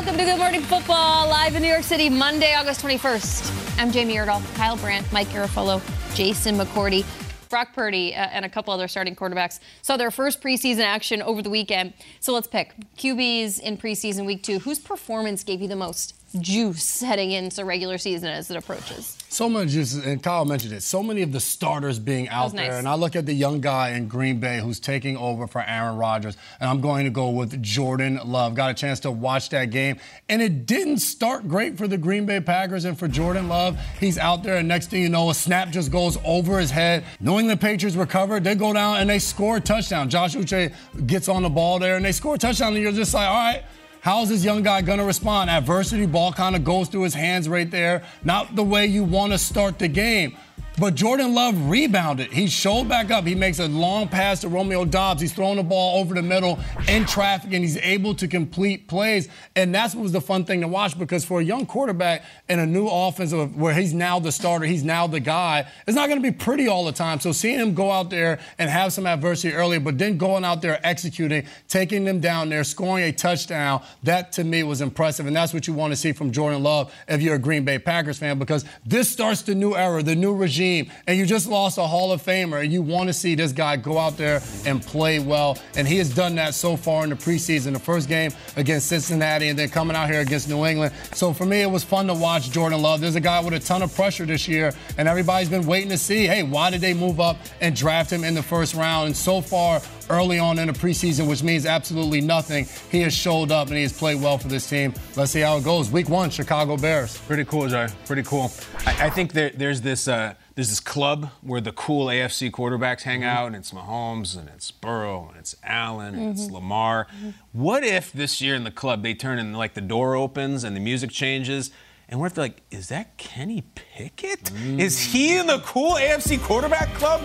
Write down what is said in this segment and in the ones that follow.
Welcome to Good Morning Football, live in New York City, Monday, August 21st. I'm Jamie Erdahl, Kyle Brandt, Mike Garafolo, Jason McCourty. Brock Purdy uh, and a couple other starting quarterbacks saw their first preseason action over the weekend. So let's pick QBs in preseason week two. Whose performance gave you the most juice heading into regular season as it approaches? So much juice, and Kyle mentioned it. So many of the starters being out nice. there, and I look at the young guy in Green Bay who's taking over for Aaron Rodgers, and I'm going to go with Jordan Love. Got a chance to watch that game, and it didn't start great for the Green Bay Packers and for Jordan Love. He's out there, and next thing you know, a snap just goes over his head. New England Patriots recover, they go down and they score a touchdown. Josh Uche gets on the ball there, and they score a touchdown, and you're just like, all right. How's this young guy gonna respond? Adversity ball kind of goes through his hands right there. Not the way you want to start the game. But Jordan Love rebounded. He showed back up. He makes a long pass to Romeo Doubs. He's throwing the ball over the middle in traffic, and he's able to complete plays. And that's what was the fun thing to watch because for a young quarterback in a new offense where he's now the starter, he's now the guy, it's not going to be pretty all the time. So seeing him go out there and have some adversity earlier, but then going out there executing, taking them down there, scoring a touchdown, that to me was impressive. And that's what you want to see from Jordan Love if you're a Green Bay Packers fan because this starts the new era, the new regime and you just lost a Hall of Famer, and you want to see this guy go out there and play well. And he has done that so far in the preseason. The first game against Cincinnati, and then coming out here against New England. So for me, it was fun to watch Jordan Love. There's a guy with a ton of pressure this year, and everybody's been waiting to see, hey, why did they move up and draft him in the first round? And so far, early on in the preseason, which means absolutely nothing, he has showed up and he has played well for this team. Let's see how it goes. Week one, Chicago Bears. Pretty cool, Jay. Pretty cool. I, I think there, there's this uh, there's this club where the cool AFC quarterbacks hang mm-hmm. out, and it's Mahomes, and it's Burrow, and it's Allen, and it's mm-hmm. Lamar. Mm-hmm. What if this year in the club they turn and like the door opens and the music changes? And what if they're like, is that Kenny Pickett? Mm. Is he in the cool AFC quarterback club?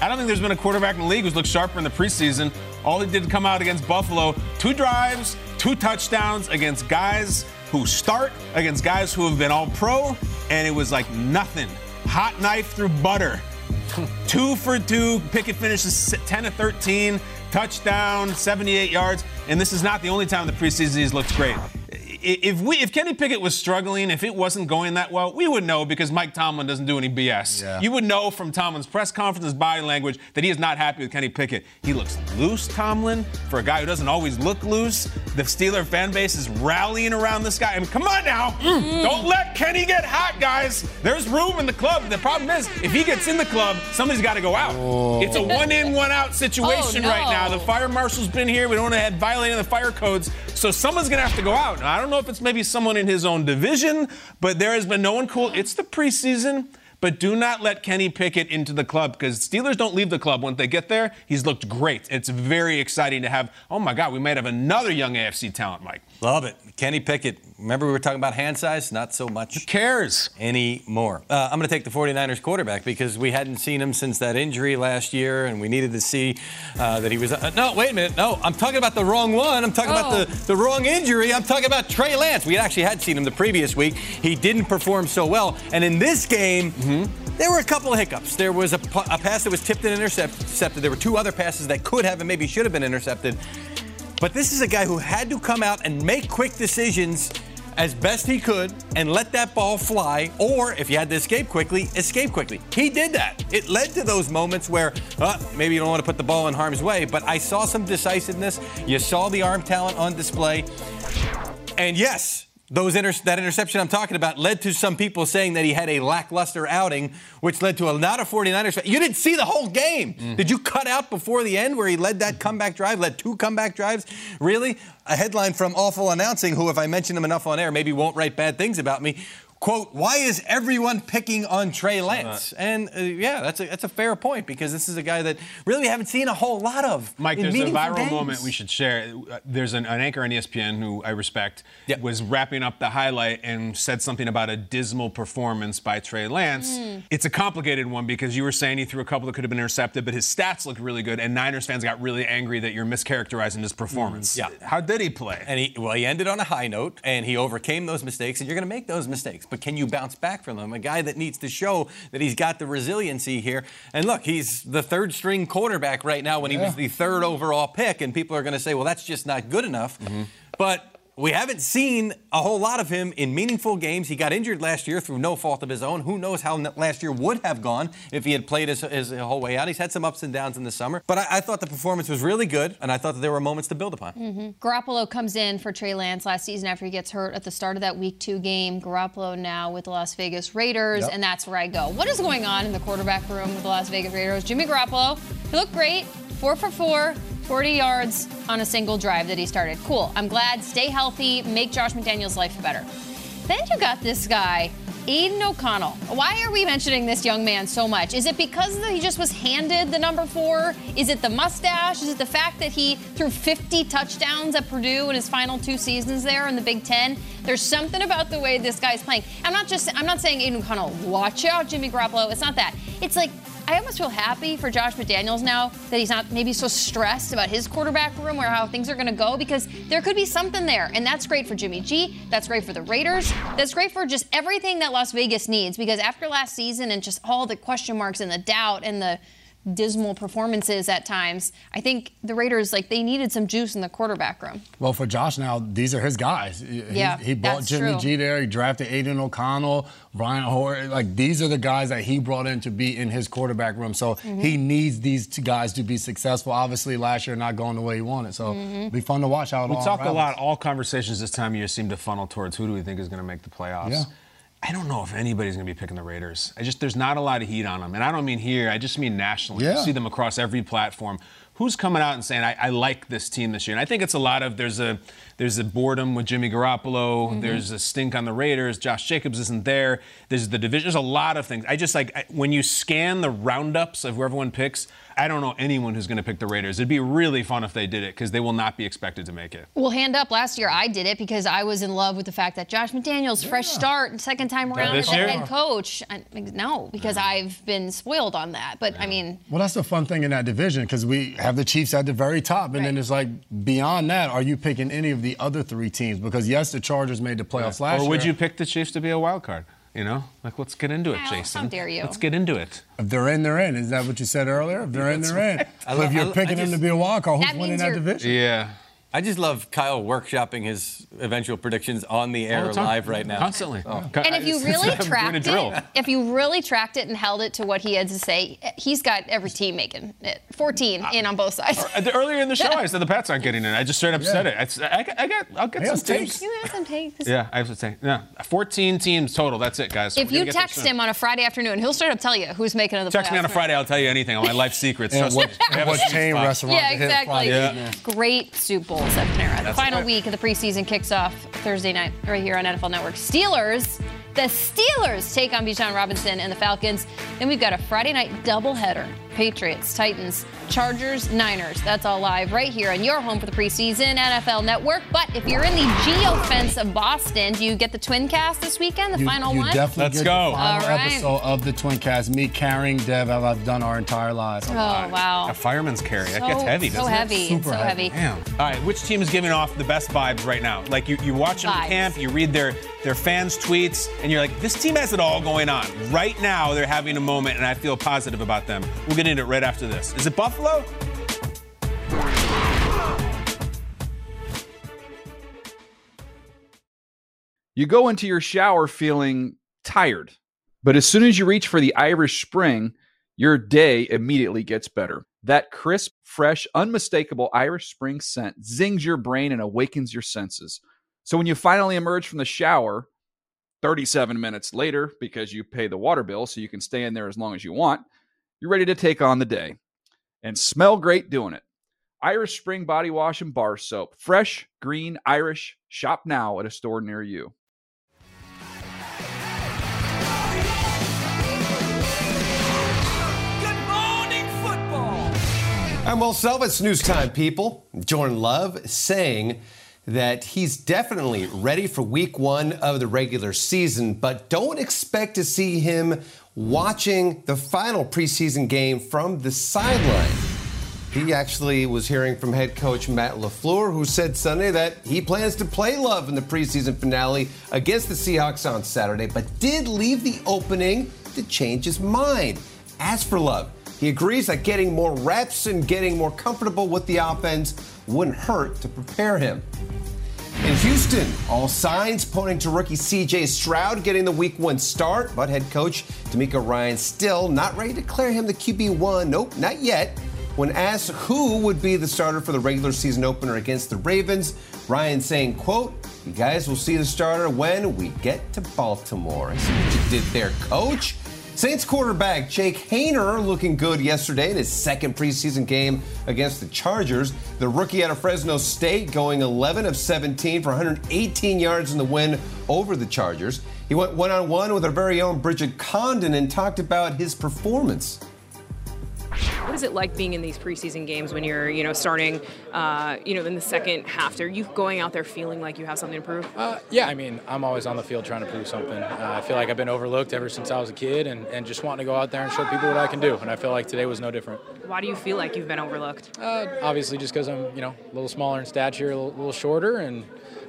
I don't think there's been a quarterback in the league who's looked sharper in the preseason. All he did to come out against Buffalo, two drives, two touchdowns against guys who start, against guys who have been all pro, and it was like nothing. Hot knife through butter. two for two. Pickett finishes 10 to 13, touchdown, 78 yards. And this is not the only time in the preseason he's looked great. I- If we, if Kenny Pickett was struggling, if it wasn't going that well, we would know because Mike Tomlin doesn't do any BS. Yeah. You would know from Tomlin's press conference, his body language, that he is not happy with Kenny Pickett. He looks loose, Tomlin, for a guy who doesn't always look loose. The Steeler fan base is rallying around this guy. I mean, come on now. Mm. Don't let Kenny get hot, guys. There's room in the club. The problem is, if he gets in the club, somebody's got to go out. Oh. It's a one in, one out situation Oh, no. right now. The fire marshal's been here. We don't want to have violating the fire codes. So someone's going to have to go out. I don't know if it's maybe someone in his own division, but there has been no one cool. It's the preseason. But do not let Kenny Pickett into the club because Steelers don't leave the club. Once they get there, he's looked great. It's very exciting to have, oh my God, we might have another young AFC talent, Mike. Love it. Kenny Pickett. Remember we were talking about hand size? Not so much Who Cares. anymore. Uh, I'm going to take the 49ers quarterback because we hadn't seen him since that injury last year, and we needed to see uh, that he was. Uh, no, wait a minute. No, I'm talking about the wrong one. I'm talking about Oh. the, the wrong injury. I'm talking about Trey Lance. We actually had seen him the previous week. He didn't perform so well. And in this game, there were a couple of hiccups. There was a, a pass that was tipped and intercepted. There were two other passes that could have and maybe should have been intercepted. But this is a guy who had to come out and make quick decisions as best he could and let that ball fly, or if you had to escape quickly, escape quickly. He did that. It led to those moments where uh, maybe you don't want to put the ball in harm's way, but I saw some decisiveness. You saw the arm talent on display. And yes, those inter- that interception I'm talking about led to some people saying that he had a lackluster outing, which led to a lot of 49ers. You didn't see the whole game. Mm. Did you cut out before the end where he led that comeback drive, led two comeback drives? Really? A headline from Awful Announcing, who, if I mention him enough on air, maybe won't write bad things about me, quote, why is everyone picking on Trey Lance? And uh, yeah, that's a, that's a fair point because this is a guy that really we haven't seen a whole lot of. Mike, there's a viral games. moment we should share. Uh, there's an, an, anchor on ESPN who I respect yep. was wrapping up the highlight and said something about a dismal performance by Trey Lance. Mm. It's a complicated one because you were saying he threw a couple that could have been intercepted, but his stats look really good, and Niners fans got really angry that you're mischaracterizing his performance. Mm. Yeah. How did he play? And he well, he ended on a high note, and he overcame those mistakes, and you're going to make those mistakes but can you bounce back from them? A guy that needs to show that he's got the resiliency here. And look, he's the third string quarterback right now when yeah. he was the third overall pick, and people are going to say, well, that's just not good enough. Mm-hmm. But we haven't seen a whole lot of him in meaningful games. He got injured last year through no fault of his own. Who knows how last year would have gone if he had played his, his whole way out. He's had some ups and downs in the summer, but I, I, thought the performance was really good, and I thought that there were moments to build upon. Mm-hmm. Garoppolo comes in for Trey Lance last season after he gets hurt at the start of that Week Two game. Garoppolo now with the Las Vegas Raiders, yep. and that's where I go. What is going on in the quarterback room with the Las Vegas Raiders? Jimmy Garoppolo, he looked great, four for four. 40 yards on a single drive that he started. Cool. I'm glad. Stay healthy. Make Josh McDaniels' life better. Then you got this guy, Aidan O'Connell. Why are we mentioning this young man so much? Is it because he just was handed the number four? Is it the mustache? Is it the fact that he threw 50 touchdowns at Purdue in his final two seasons there in the Big Ten? There's something about the way this guy's playing. I'm not just I'm not saying Aidan O'Connell, watch out, Jimmy Garoppolo. It's not that. It's like I almost feel happy for Josh McDaniels now that he's not maybe so stressed about his quarterback room or how things are going to go because there could be something there. And that's great for Jimmy G. That's great for the Raiders. That's great for just everything that Las Vegas needs because after last season and just all the question marks and the doubt and the dismal performances at times. I think the Raiders like they needed some juice in the quarterback room. Well, for Josh now, these are his guys. He, yeah, he brought Jimmy true. G there. He drafted Aidan O'Connell, Brian Hoyer. Like these are the guys that he brought in to be in his quarterback room. So mm-hmm. he needs these two guys to be successful. Obviously, last year not going the way he wanted. So mm-hmm. it'll be fun to watch how it we all. We talk a lot. All conversations this time of year seem to funnel towards who do we think is going to make the playoffs. Yeah. I don't know if anybody's going to be picking the Raiders. I just there's not a lot of heat on them, and I don't mean here. I just mean nationally. Yeah. You see them across every platform. Who's coming out and saying I, I, like this team this year? And I think it's a lot of there's a there's a boredom with Jimmy Garoppolo. Mm-hmm. There's a stink on the Raiders. Josh Jacobs isn't there. There's the division. There's a lot of things. I just like I, when you scan the roundups of who everyone picks. I don't know anyone who's going to pick the Raiders. It'd be really fun if they did it because they will not be expected to make it. Well, hand up. Last year I did it because I was in love with the fact that Josh McDaniels, yeah. fresh start, second time around as head coach. I, no, because I've been spoiled on that. But yeah. I mean, well, that's the fun thing in that division because we have the Chiefs at the very top, and right. then it's like beyond that, are you picking any of the other three teams? Because yes, the Chargers made the playoffs yeah. last year. Or would year. you pick the Chiefs to be a wild card? You know, like let's get into it, How, Jason. How dare you? Let's get into it. If they're in, they're in. Is that what you said earlier? If they're in, they're in. if you're picking them to be a walk who's winning that division? Yeah. I just love Kyle workshopping his eventual predictions on the air the live right now. Constantly. Oh. And if you really tracked it, if you really tracked it and held it to what he had to say, he's got every team making it. 14 in on both sides. Uh, earlier in the show, I said the Pats aren't getting in. I just straight up yeah. said it. I, I, I, got, I'll get some takes. You have some takes. Yeah, I have some takes. Yeah, 14 teams total. That's it, guys. If you text him on a Friday afternoon, he'll straight up tell you who's making the Text me on a Friday, I'll tell you anything. All my life secrets. and what, what chain restaurant? Yeah, exactly. Yeah. Great Soup Panera final week of the preseason kicks off Thursday night right here on NFL Network. Steelers the Steelers take on Bijan Robinson and the Falcons. Then we've got a Friday night doubleheader. Patriots, Titans, Chargers, Niners. That's all live right here on your home for the preseason NFL Network. But if you're in the geofence of Boston, do you get the twin cast this weekend, the you, final you one? Definitely Let's get go. The final right. episode of the twin cast. Me carrying Dev as I've done our entire lives. Oh, wow. A fireman's carry. So, that gets heavy, so heavy. It? Super so heavy. Damn. All right, which team is giving off the best vibes right now? Like you, you watch them in camp, you read their their fans' tweets, and you're like, this team has it all going on. Right now, they're having a moment, and I feel positive about them. We'll get into it right after this. Is it Buffalo? You go into your shower feeling tired, but as soon as you reach for the Irish Spring, your day immediately gets better. That crisp, fresh, unmistakable Irish Spring scent zings your brain and awakens your senses. So when you finally emerge from the shower 37 minutes later, because you pay the water bill so you can stay in there as long as you want, you're ready to take on the day and smell great doing it. Irish Spring Body Wash and Bar Soap. Fresh, green, Irish. Shop now at a store near you. Good morning, football. I'm Will Selvis, News Time people. Jordan Love saying that he's definitely ready for week one of the regular season, but don't expect to see him watching the final preseason game from the sideline. He actually was hearing from head coach Matt LaFleur, who said Sunday that he plans to play Love in the preseason finale against the Seahawks on Saturday, but did leave the opening to change his mind. As for Love, he agrees that getting more reps and getting more comfortable with the offense wouldn't hurt to prepare him. In Houston, all signs pointing to rookie CJ Stroud getting the week one start, but head coach DeMeco Ryan still not ready to declare him the QB1. Nope, not yet. When asked who would be the starter for the regular season opener against the Ravens, Ryan saying, quote, you guys will see the starter when we get to Baltimore. I see what you did there, coach. Saints quarterback Jake Haener looking good yesterday in his second preseason game against the Chargers. The rookie out of Fresno State going 11 of 17 for 118 yards in the win over the Chargers. He went one on one with our very own Bridget Condon and talked about his performance. What is it like being in these preseason games when you're, you know, starting, uh, you know, in the second half? Are you going out there feeling like you have something to prove? Uh, yeah, I mean, I'm always on the field trying to prove something. Uh, I feel like I've been overlooked ever since I was a kid, and, and just wanting to go out there and show people what I can do. And I feel like today was no different. Why do you feel like you've been overlooked? Uh, obviously, just because I'm, you know, a little smaller in stature, a little, little shorter, and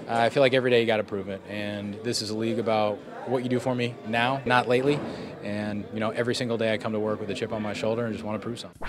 uh, I feel like every day you got to prove it. And this is a league about what you do for me now, not lately. And you know, every single day I come to work with a chip on my shoulder and just want to prove something.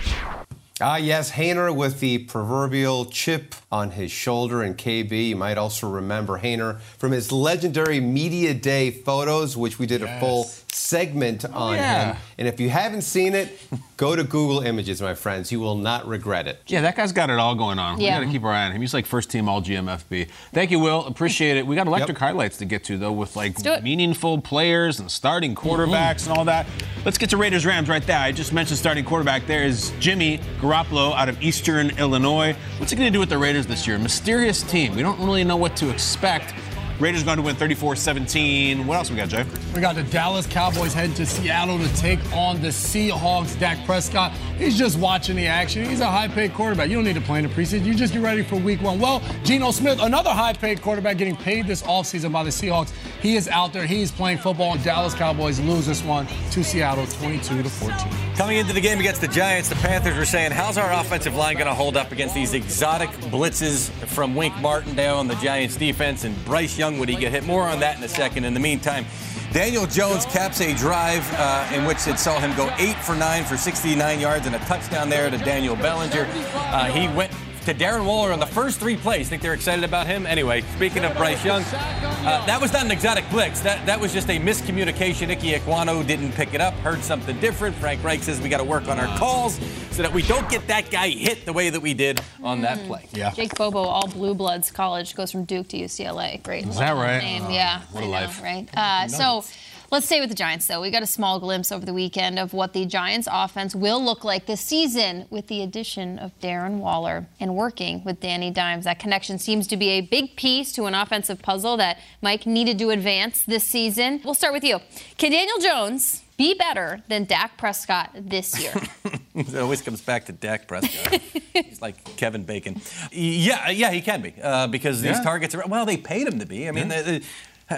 Ah, yes, Haener with the proverbial chip on his shoulder. And KB, you might also remember Haener from his legendary Media Day photos, which we did a full segment oh, on yeah. him. And if you haven't seen it, go to Google Images, my friends. You will not regret it. Yeah, that guy's got it all going on. Yeah. We got to keep our eye on him. He's like first team all GMFB. Thank you, Will. Appreciate it. We got electric Yep. highlights to get to, though, with like meaningful players and starting quarterbacks and all that. Let's get to Raiders Rams right there. I just mentioned starting quarterback. There is Jimmy Garoppolo out of Eastern Illinois. What's he going to do with the Raiders this year? Mysterious team. We don't really know what to expect. Raiders going to win 34 17. What else we got, Jay? We got the Dallas Cowboys heading to Seattle to take on the Seahawks. Dak Prescott, he's just watching the action. He's a high-paid quarterback. You don't need to play in the preseason. You just get ready for week one. Well, Geno Smith, another high-paid quarterback getting paid this offseason by the Seahawks. He is out there. He's playing football. And Dallas Cowboys lose this one to Seattle 22 to 14. Coming into the game against the Giants, the Panthers were saying, how's our offensive line going to hold up against these exotic blitzes from Wink Martindale and the Giants defense and Bryce Young? Would he get hit? More on that in a second. In the meantime, Daniel Jones caps a drive uh, in which it saw him go eight for nine for 69 yards and a touchdown there to Daniel Bellinger. Uh, he went to Darren Waller on the first three plays. Think they're excited about him? Anyway, speaking of Bryce Young, uh, that was not an exotic blitz. That that was just a miscommunication. Ickey Ekwonu didn't pick it up, heard something different. Frank Reich says we got to work on our calls so that we don't get that guy hit the way that we did on that play. Yeah. Jake Bobo, all blue bloods college, goes from Duke to UCLA. Great. Is that right? Name. yeah. what a I know, life. Right. Uh, so let's stay with the Giants, though. We got a small glimpse over the weekend of what the Giants offense will look like this season with the addition of Darren Waller and working with Danny Dimes. That connection seems to be a big piece to an offensive puzzle that Mike needed to advance this season. We'll start with you. Can Daniel Jones be better than Dak Prescott this year? It always comes back to Dak Prescott. He's like Kevin Bacon. Yeah, yeah, he can be uh, because these Yeah. targets are. Well, they paid him to be. I mean, the- the-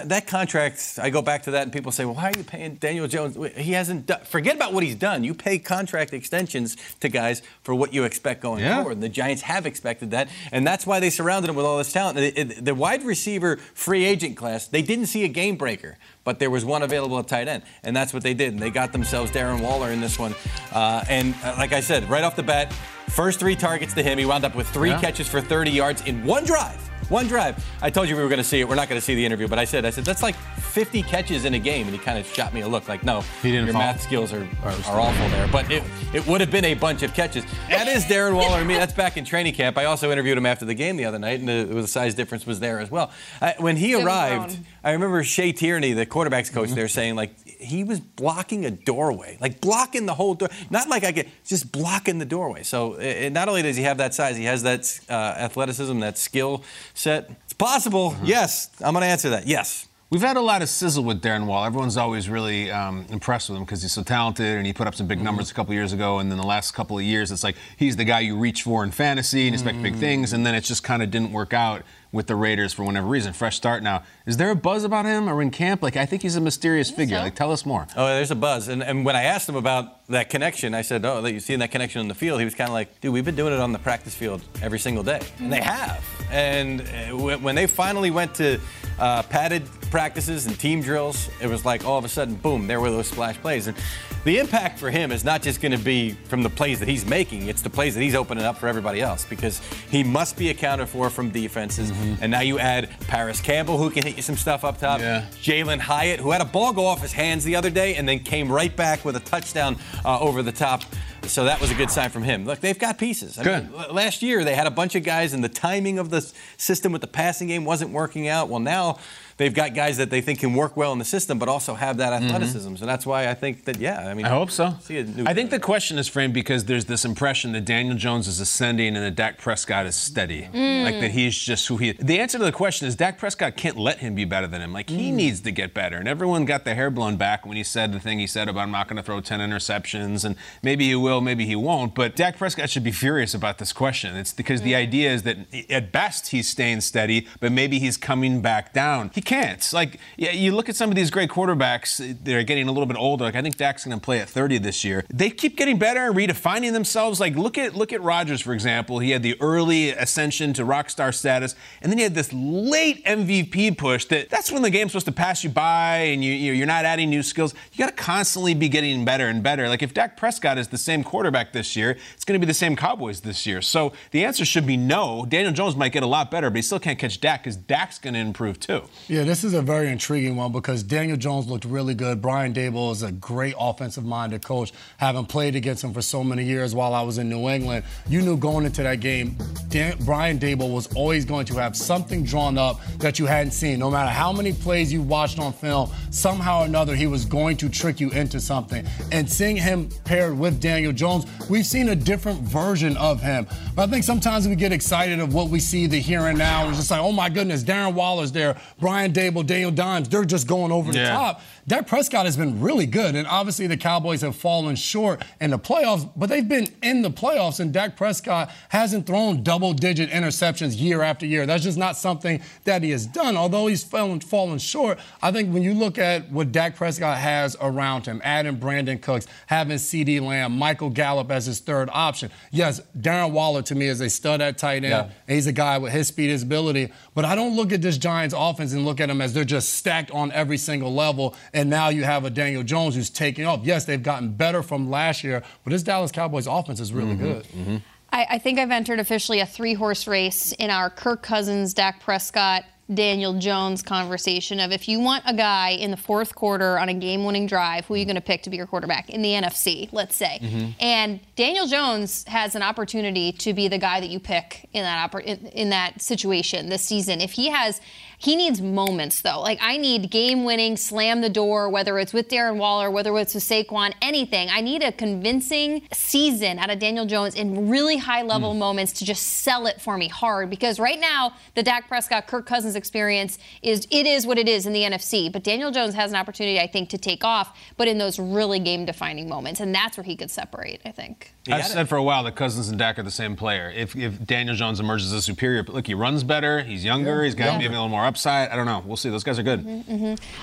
that contract. I go back to that, and people say, "Well, why are you paying Daniel Jones? He hasn't. Done, forget about what he's done. You pay contract extensions to guys for what you expect going Yeah. forward. And the Giants have expected that, and that's why they surrounded him with all this talent. The, wide receiver free agent class, they didn't see a game breaker but there was one available at tight end, and that's what they did. And they got themselves Darren Waller in this one. Uh, and uh, like I said, right off the bat, first three targets to him, he wound up with three Yeah. catches for 30 yards in one drive. One drive. I told you we were going to see it. We're not going to see the interview, but I said, I said that's like 50 catches in a game, and he kind of shot me a look like, no, He didn't your fall. math skills are, are, are awful there. But it, it would have been a bunch of catches. That is Darren Waller. I mean, that's back in training camp. I also interviewed him after the game the other night, and the, the size difference was there as well. I, when he arrived, Brown. I remember Shea Tierney, the quarterbacks coach there, saying like he was blocking a doorway, like blocking the whole door. Not like I get just blocking the doorway. So uh, not only does he have that size, he has that uh, athleticism, that skill set. It's possible. Yes, I'm going to answer that. Yes. We've had a lot of sizzle with Darren Wall. Everyone's always really um, impressed with him because he's so talented and he put up some big numbers a couple years ago. And then the last couple of years, it's like he's the guy you reach for in fantasy and expect big things. And then it just kind of didn't work out with the Raiders for whatever reason. Fresh start now. Is there a buzz about him or in camp? Like I think he's a mysterious figure. so. Like tell us more. Oh, there's a buzz. And, and when I asked him about that connection, I said, Oh, that you seen that connection on the field? He was kind of like, Dude, we've been doing it on the practice field every single day. And they have. And uh, when when they finally went to uh, padded practices and team drills, it was like all of a sudden, boom, there were those splash plays. And the impact for him is not just going to be from the plays that he's making, it's the plays that he's opening up for everybody else because he must be accounted for from defenses. And now you add Parris Campbell, who can hit you some stuff up top. Yeah. Jalin Hyatt, who had a ball go off his hands the other day and then came right back with a touchdown uh, over the top. So that was a good sign from him. Look, they've got pieces. I Good. mean, last year they had a bunch of guys, and the timing of the system with the passing game wasn't working out. Well, now they've got guys that they think can work well in the system, but also have that mm-hmm. athleticism. So that's why I think that, yeah, I mean, Mm-hmm. I hope so. See a new I think the question is framed because there's this impression that Daniel Jones is ascending and that Dak Prescott is steady. Mm. Like that he's just who he is. The answer to the question is Dak Prescott can't let him be better than him. Like he mm. needs to get better. And everyone got their hair blown back when he said the thing he said about I'm not going to throw 10 interceptions and maybe he will, maybe he won't. But Dak Prescott should be furious about this question. It's because the mm. idea is that at best he's staying steady, but maybe he's coming back down. He can't. Like you look at some of these great quarterbacks, they're getting a little bit older. Like I think Dak's going to play at 30 this year. They keep getting better and redefining themselves. Like look at look at Rodgers for example. He had the early ascension to rock star status, and then he had this late MVP push. That that's when the game's supposed to pass you by, and you you- you're not adding new skills. You got to constantly be getting better and better. Like if Dak Prescott is the same quarterback this year, it's going to be the same Cowboys this year. So the answer should be no. Daniel Jones might get a lot better, but he still can't catch Dak because Dak's going to improve too. Yeah, this is a very intriguing one because Daniel Jones looked really good. Brian Daboll is a great offensive minded coach. Having played against him for so many years while I was in New England, you knew going into that game, Dan- Brian Daboll was always going to have something drawn up that you hadn't seen. No matter how many plays you watched on film, somehow or another, he was going to trick you into something. And seeing him paired with Daniel Jones, we've seen a different version of him. But I think sometimes we get excited of what we see the here and now. It's just like, oh my goodness, Darren Waller's there, Brian Daboll, Daniel Dimes, they're just going over the top. Dak Prescott has been really good, and obviously the Cowboys have fallen short in the playoffs, but they've been in the playoffs, and Dak Prescott hasn't thrown double-digit interceptions year after year. That's just not something that he has done. Although he's fallen, fallen short, I think when you look at what Dak Prescott has around him, adding Brandin Cooks, having CeeDee Lamb, Michael Gallup as his third option. Yes, Darren Waller to me is a stud at tight end. Yeah. He's a guy with his speed, his ability. But I don't look at this Giants offense and look at them as they're just stacked on every single level. And now you have a Daniel Jones who's taking off. Yes, they've gotten better from last year, but this Dallas Cowboys offense is really mm-hmm. good. Mm-hmm. I, I think I've entered officially a three horse race in our Kirk Cousins, Dak Prescott, Daniel Jones conversation of if you want a guy in the fourth quarter on a game winning drive, who are you going to pick to be your quarterback in the NFC, let's say? Mm-hmm. And Daniel Jones has an opportunity to be the guy that you pick in that oppor- in, in that situation this season. If he has he needs moments though. Like I need game winning, slam the door, whether it's with Darren Waller, whether it's with Saquon, anything. I need a convincing season out of Daniel Jones in really high level hmm. moments to just sell it for me hard. Because right now, the Dak Prescott, Kirk Cousins experience is it is what it is in the NFC. But Daniel Jones has an opportunity, I think, to take off, but in those really game defining moments. And that's where he could separate, I think. I've said for a while that Cousins and Dak are the same player. If, if Daniel Jones emerges as superior, look, he runs better, he's younger, he's got Yeah. maybe a little more upside. I don't know. We'll see. Those guys are good.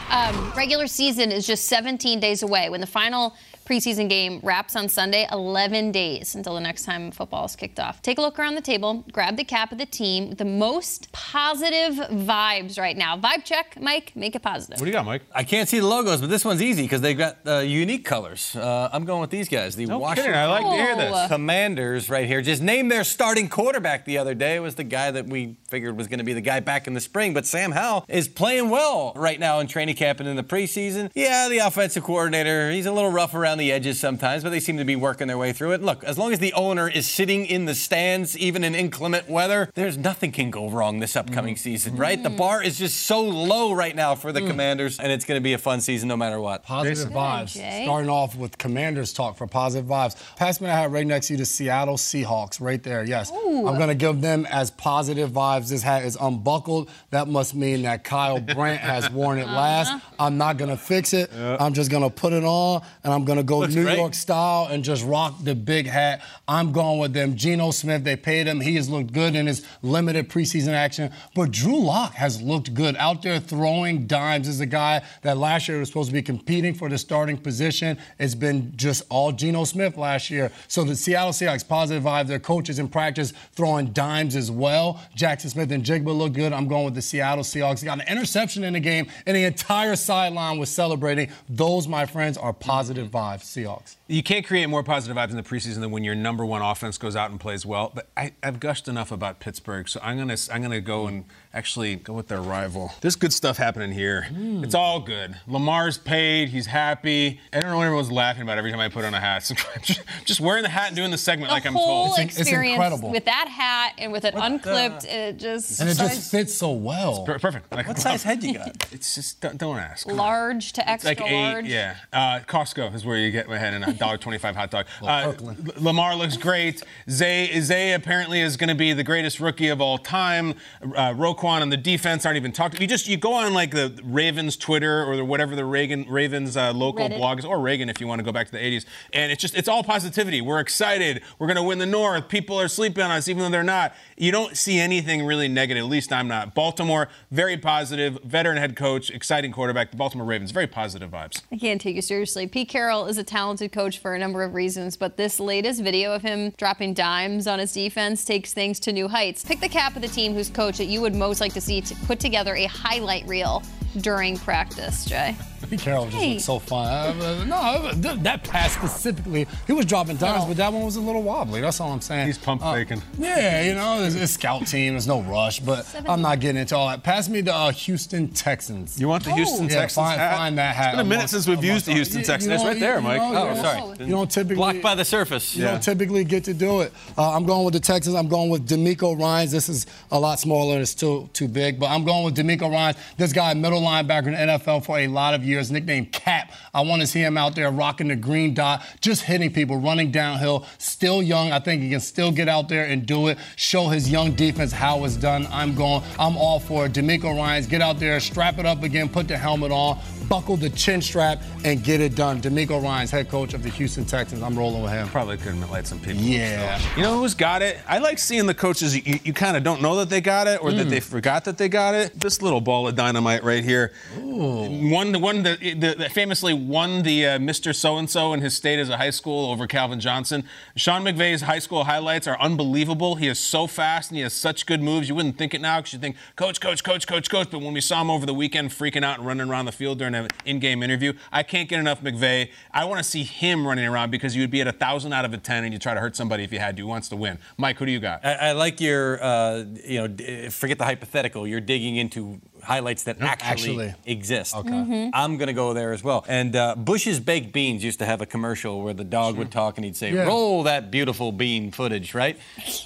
Um, regular season is just 17 days away. When the final preseason game wraps on Sunday, 11 days until the next time football is kicked off. Take a look around the table, grab the cap of the team with the most positive vibes right now. Vibe check, Mike, make it positive. What do you got, Mike? I can't see the logos, but this one's easy because they've got uh, unique colors. Uh, I'm going with these guys. The No Washington kidding. I like to hear this. Commanders right here. Just named their starting quarterback the other day. It was the guy that we figured was going to be the guy back in the spring. But Sam Howell is playing well right now in training camp and in the preseason. Yeah, the offensive coordinator, he's a little rough around the edges sometimes, but they seem to be working their way through it. Look, as long as the owner is sitting in the stands, even in inclement weather, there's nothing can go wrong this upcoming season, right? The bar is just so low right now for the Commanders, and it's going to be a fun season no matter what. Positive vibes. Jay. Starting off with Commanders talk for positive vibes. Pass me that hat right next to you, the Seattle Seahawks, right there. Yes. I'm going to give them as positive vibes. This hat is unbuckled. That must mean that Kyle Brandt has worn it last. I'm not going to fix it. I'm just going to put it on, and I'm going to go Looks New great. York style and just rock the big hat. I'm going with them. Geno Smith, they paid him. He has looked good in his limited preseason action. But Drew Lock has looked good out there throwing dimes. Is a guy that last year was supposed to be competing for the starting position. It's been just all Geno Smith last year. So the Seattle Seahawks, positive vibe. Their coaches in practice throwing dimes as well. Jaxon Smith-Njigba look good. I'm going with the Seattle Seahawks. Got an interception in the game, and the entire sideline was celebrating. Those, my friends, are positive vibes, Seahawks. You can't create more positive vibes in the preseason than when your number one offense goes out and plays well. But I, I've gushed enough about Pittsburgh, so I'm gonna I'm gonna go and actually go with their rival. There's good stuff happening here. It's all good. Lamar's paid. He's happy. I don't know what everyone's laughing about every time I put on a hat. So just, just wearing the hat and doing the segment The like I'm told. It's- it's experience incredible. with that hat and with it unclipped, it just And it just fits so well. Per- Perfect. Like, What size head you got? It's just don't, don't ask. Come on. large to It's extra like eight, large. yeah. Uh, Costco is where you get my head in a dollar twenty-five hot dog. Uh, Lamar looks great. Zay, Zay apparently is going to be the greatest rookie of all time. Uh, Roquan and the defense aren't even talked. You just you go on like the Ravens Twitter or the, whatever the Reagan Ravens uh, local Reddit. blog is, or Reagan if you want to go back to the '80s. And it's just it's all positivity. We're excited. We're going to win the North. People are sleeping on us even though they're not. You don't see anything really negative. At least I'm not. Baltimore very positive. Veteran head coach, exciting quarterback. The Baltimore Ravens very positive vibes. I can't take you seriously. Pete Carroll is a talented coach for a number of reasons, but this latest video of him dropping dimes on his defense takes things to new heights. Pick the cap of the team whose coach that you would most like to see to put together a highlight reel during practice, Jay. Pete Carroll just Hey. looks so fun. Uh, no, that pass specifically, he was dropping dimes, but that one was a little wobbly. That's all I'm saying. He's pump Uh, faking. Yeah, you know, it's, it's scout team. There's no rush, but I'm not getting into all that. Pass me the uh, Houston Texans. You want the Houston yeah, Texans find, hat? find that hat. It's been a minute amongst- since we've used the Houston Texans. you It's right there, you Mike. know, Oh, you sorry. know, You don't typically Blocked by the surface. You don't typically get to do it. Uh, I'm going with the Texans. I'm going with DeMeco Ryans. This is a lot smaller it's still too big, but I'm going with DeMeco Ryans. This guy, middle linebacker in the NFL for a lot of years, nicknamed Cap. I want to see him out there rocking the green dot, just hitting people, running downhill. Still young. I think he can still get out there and do it. Show his young defense how it's done. I'm going. I'm all for it. DeMeco Ryans, get out there, strap it up again, put the helmet on, buckle the chin strap, and get it done. DeMeco Ryans, head coach of the Houston Texans. I'm rolling with him. Probably couldn't light some people. Yeah. You know who's got it? I like seeing the coaches you, you kind of don't know that they got it or that Mm. they forgot that they got it. This little ball of dynamite right here. One, the one that the, that famously won the uh, Mr. So and So in his state as a high school over Calvin Johnson. Sean McVay's high school highlights are unbelievable. He is so fast and he has such good moves. You wouldn't think it now because you think coach, coach, coach, coach, coach. But when we saw him over the weekend freaking out and running around the field during an in-game interview, I can't get enough McVay. I want to see him running around because you would be at a thousand out of a ten and you try to hurt somebody if you had to. Wants to win? Mike, who do you got? I, I like your, uh, you know, forget the hypothetical. You're digging into highlights that actually, Actually. exist. Okay. Mm-hmm. I'm going to go there as well. And uh, Bush's Baked Beans used to have a commercial where the dog would talk and he'd say, Yeah. Roll that beautiful bean footage, right?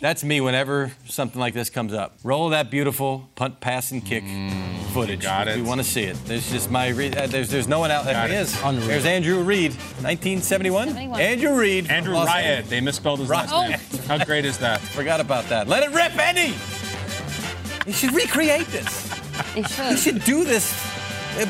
That's me whenever something like this comes up. Roll that beautiful punt, pass, and kick footage. Mm, got it. We want to see it. There's just my, re- uh, there's, there's no one out there. Got There he it. is. Unreal. There's Andrew Reed, 1971. 71. Andrew Reed. Andrew Los Riot. Angeles. They misspelled his Riot. last name. How great is that? Forgot about that. Let it rip, Andy! You should recreate this. They You should. should do this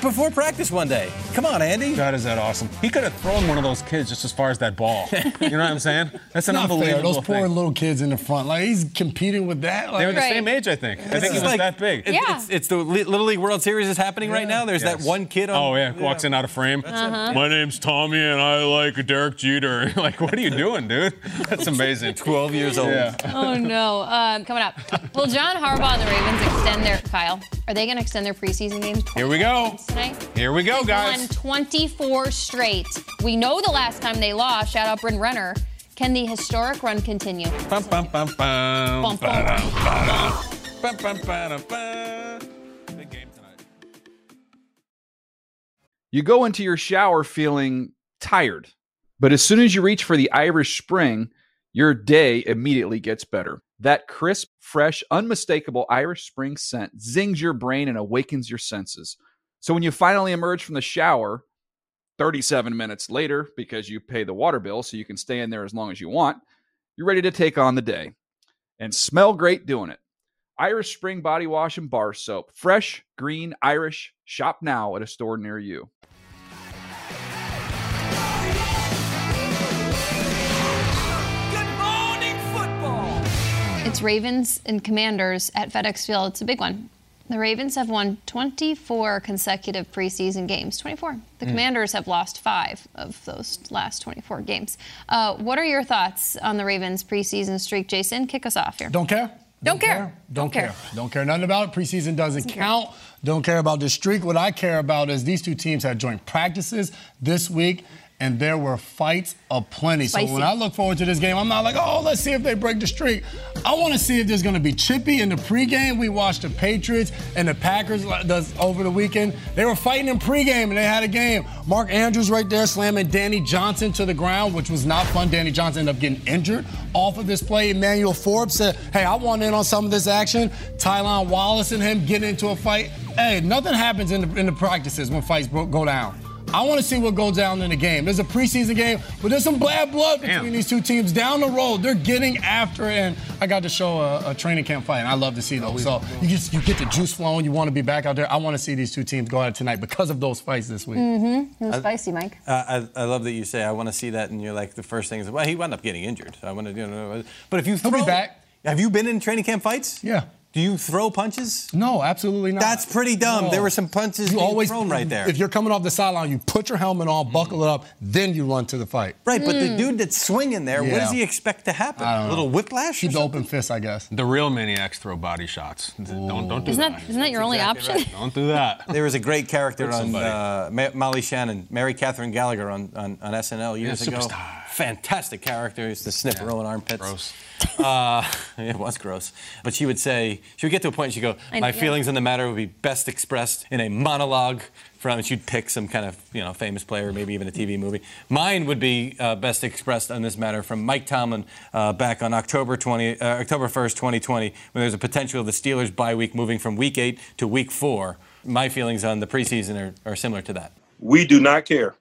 before practice one day. Come on, Andy. God, is that awesome? He could have thrown one of those kids just as far as that ball. you know what I'm saying? That's an Not fair. unbelievable Those poor little kids in the front, like he's competing with that. Like, They were the Right. same age, I think. I think he was like- that big. It's, Yeah. it's, it's the Little League World Series is happening right now. There's that one kid on. Oh yeah, walks in out of frame. Uh-huh. My name's Tommy, and I like Derek Jeter. like, what are you doing, dude? That's amazing. 12 years old. Yeah. Oh no! Um, coming up, will John Harbaugh and the Ravens extend their Kyle? Are they going to extend their preseason games? Here we go. Tonight? Here we go, They've guys. Won 24 straight. We know the last time they lost. Shout out Bryn Renner. Can the historic run continue? Bum, bum, bum, bum, Bum, bum. ba-dum, ba-dum. Bum, bum. Big game tonight. You go into your shower feeling tired, but as soon as you reach for the Irish Spring, your day immediately gets better. That crisp, fresh, unmistakable Irish Spring scent zings your brain and awakens your senses. So when you finally emerge from the shower, 37 minutes later, because you pay the water bill so you can stay in there as long as you want, you're ready to take on the day and smell great doing it. Irish Spring Body Wash and Bar Soap. Fresh, green, Irish. Shop now at a store near you. Good morning, football. It's Ravens and Commanders at FedEx Field. It's a big one. The Ravens have won 24 consecutive preseason games. 24. The Commanders have lost five of those last 24 games. Uh, what are your thoughts on the Ravens preseason streak? Jason, kick us off here. Don't care. Don't care. Don't care. Don't care nothing about it. Preseason doesn't count. Don't care about the streak. What I care about is these two teams had joint practices this week, and there were fights aplenty. Spicy. So when I look forward to this game, I'm not like, oh, let's see if they break the streak. I want to see if there's going to be chippy in the pregame. We watched the Patriots and the Packers over the weekend. They were fighting in pregame, and they had a game. Mark Andrews right there slamming Danny Johnson to the ground, which was not fun. Danny Johnson ended up getting injured off of this play. Emmanuel Forbes said, hey, I want in on some of this action. Tylan Wallace and him getting into a fight. Hey, nothing happens in the, in the practices when fights go down. I want to see what goes down in the game. There's a preseason game, but there's some bad blood between Damn. these two teams down the road. They're getting after it, and I got to show a, a training camp fight, and I love to see those. So you just you get the juice flowing. You want to be back out there. I want to see these two teams go at it tonight because of those fights this week. Mm-hmm. It was spicy, Mike. Uh, I, I love that you say I want to see that, and you're like the first thing is well he wound up getting injured. So I want to you know, but if you he'll be back. Have you been in training camp fights? Yeah. Do you throw punches? No, absolutely not. That's pretty dumb. No. There were some punches You being always thrown right there. If you're coming off the sideline, you put your helmet on, buckle it up, then you run to the fight. right, but the dude that's swinging there, what does he expect to happen? I don't A little whiplash? He's the open fist, I guess. The real maniacs throw body shots. Don't don't do Isn't that. that, isn't that your only option? Don't do that. There was a great character on uh, Ma- Molly Shannon, Mary Catherine Gallagher on, on, on SNL years Yeah, ago. superstar. Fantastic character. Used to snip her own armpits. Gross. Uh, it was gross. But she would say, she would get to a point, she'd go, I- My yeah. feelings on the matter would be best expressed in a monologue from, and she'd pick some kind of, you know, famous player, maybe even a TV movie. Mine would be uh, best expressed on this matter from Mike Tomlin uh, back on October 20, uh, October 1st, 2020, when there's a potential of the Steelers bye week moving from week eight to week four. My feelings on the preseason are, are similar to that. We do not care.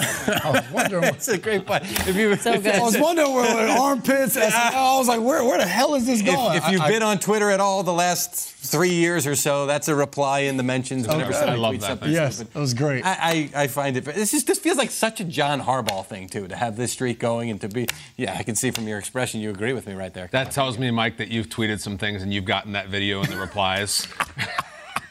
I was wondering. It's a great point. If you, So good. I was wondering where, where armpits. SNL, I was like, where, where the hell is this going? If, if you've I- I- been on Twitter at all the last three years or so, that's a reply in the mentions whenever Okay. somebody I love tweets that something yes, stupid. it was great. I, I, I find it. This is this feels like such a John Harbaugh thing too to have this streak going and to be. Yeah, I can see from your expression you agree with me right there. That tells me, Mike, that you've tweeted some things and you've gotten that video in the replies.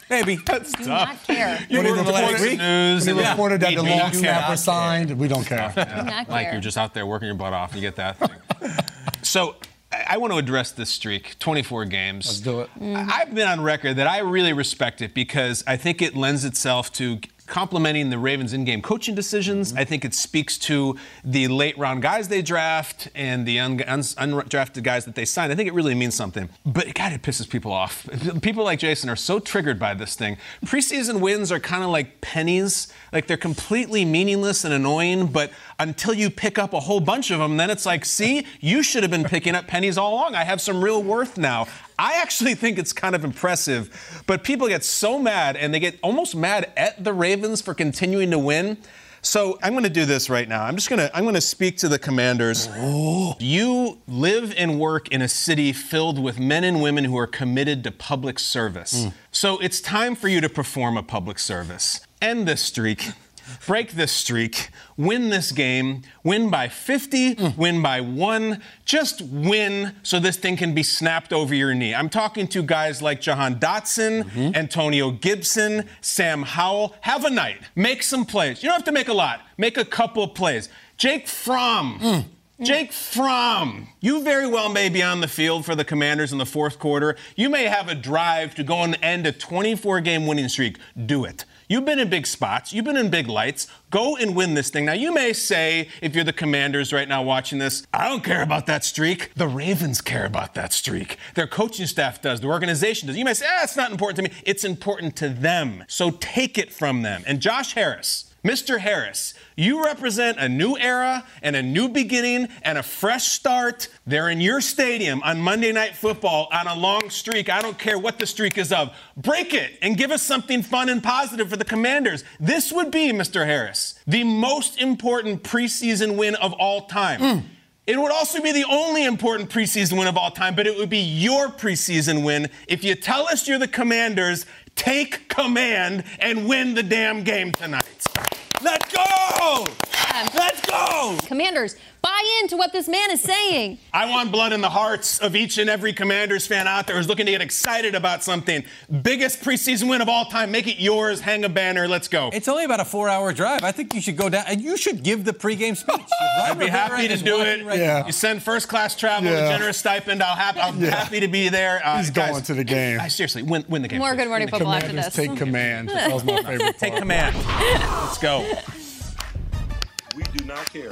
Maybe. That's Do not care. You When he were the last reported- week. News. When he Yeah. reported that the We do long not snapper care. signed, we don't care. Do not Mike, care. you're just out there working your butt off. You get that thing. so I, I want to address this streak 24 games. Let's do it. I- I've been on record that I really respect it because I think it lends itself to complementing the Ravens in-game coaching decisions. Mm-hmm. I think it speaks to the late round guys they draft and the un- un- undrafted guys that they sign. I think it really means something. But God, it pisses people off. People like Jason are so triggered by this thing. Preseason wins are kind of like pennies. Like they're completely meaningless and annoying, but until you pick up a whole bunch of them, then it's like, see, you should have been picking up pennies all along. I have some real worth now. I actually think it's kind of impressive, but people get so mad and they get almost mad at the Ravens for continuing to win. So I'm going to do this right now. I'm just going to I'm going to speak to the commanders. You live and work in a city filled with men and women who are committed to public service. Mm. So it's time for you to perform a public service. End this streak. Break this streak, win this game, win by 50, Mm. win by one, just win so this thing can be snapped over your knee. I'm talking to guys like Jahan Dotson, Mm-hmm. Antonio Gibson, Sam Howell. Have a night, make some plays. You don't have to make a lot, make a couple plays. Jake Fromm. Mm. Jake Fromm, you very well may be on the field for the Commanders in the fourth quarter. You may have a drive to go and end a 24 game winning streak. Do it. You've been in big spots, you've been in big lights. Go and win this thing. Now, you may say, if you're the Commanders right now watching this, I don't care about that streak. The Ravens care about that streak. Their coaching staff does, the organization does. You may say, ah, it's not important to me. It's important to them. So take it from them. And Josh Harris, Mr. Harris, you represent a new era and a new beginning and a fresh start. They're in your stadium on Monday Night Football on a long streak. I don't care what the streak is of. Break it and give us something fun and positive for the Commanders. This would be, Mr. Harris, the most important preseason win of all time. Hmm. It would also be the only important preseason win of all time, but it would be your preseason win if you tell us you're the Commanders, take command and win the damn game tonight. Let's go! Um, Let's go! Commanders, buy into what this man is saying. I want blood in the hearts of each and every Commanders fan out there who's looking to get excited about something. Biggest preseason win of all time. Make it yours. Hang a banner. Let's go. It's only about a four-hour drive. I think you should go down and you should give the pregame speech. I'd be happy to do it. Yeah. You send first class travel, Yeah. a generous stipend. I'll have, I'm Yeah. happy to be there. Uh, He's guys, going to the game. I seriously win, win the game. More please. Good Morning Win the Football game. after this. take command. That was my favorite part. Take command. Let's go. We do not care.